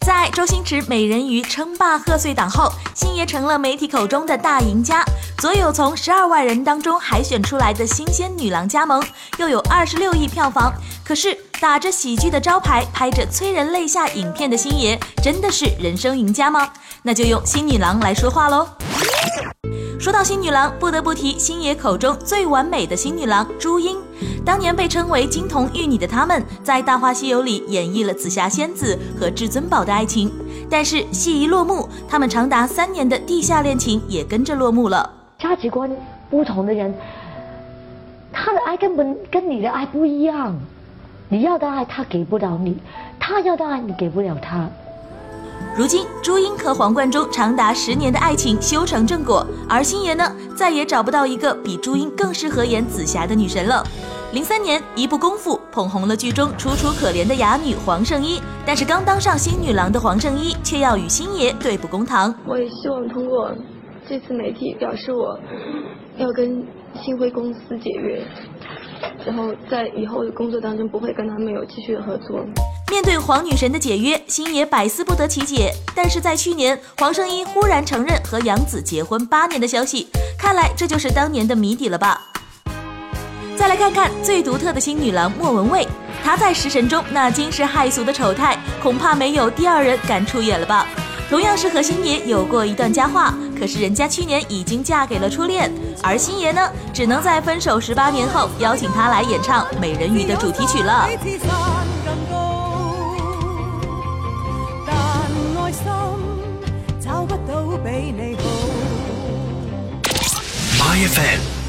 在周星驰美人鱼称霸贺岁档后，星爷成了媒体口中的大赢家。左有从十二万人当中海选出来的新鲜女郎加盟，又有二十六亿票房。可是打着喜剧的招牌，拍着催人泪下影片的星爷，真的是人生赢家吗？那就用新女郎来说话喽。说到新女郎，不得不提星爷口中最完美的新女郎朱茵。当年被称为金童玉女的她们，在《大话西游》里演绎了紫霞仙子和至尊宝的爱情。但是戏一落幕，他们长达三年的地下恋情也跟着落幕了。价值观不同的人，他的爱根本跟你的爱不一样。你要的爱他给不了你，他要的爱你给不了他。如今，朱茵和黄贯中长达十年的爱情修成正果，而星爷呢，再也找不到一个比朱茵更适合演紫霞的女神了。零三年，一部《功夫》捧红了剧中楚楚可怜的哑女黄圣依，但是刚当上新女郎的黄圣依却要与星爷对簿公堂。我也希望通过这次媒体表示我要跟星辉公司解约，然后在以后的工作当中不会跟他们有继续的合作。面对黄女神的解约，星爷百思不得其解。但是在去年，黄圣依忽然承认和杨紫结婚八年的消息，看来这就是当年的谜底了吧？再来看看最独特的新女郎莫文蔚，她在《食神》中那惊世骇俗的丑态，恐怕没有第二人敢出演了吧？同样是和星爷有过一段佳话，可是人家去年已经嫁给了初恋，而星爷呢，只能在分手十八年后邀请她来演唱《美人鱼》的主题曲了。My FM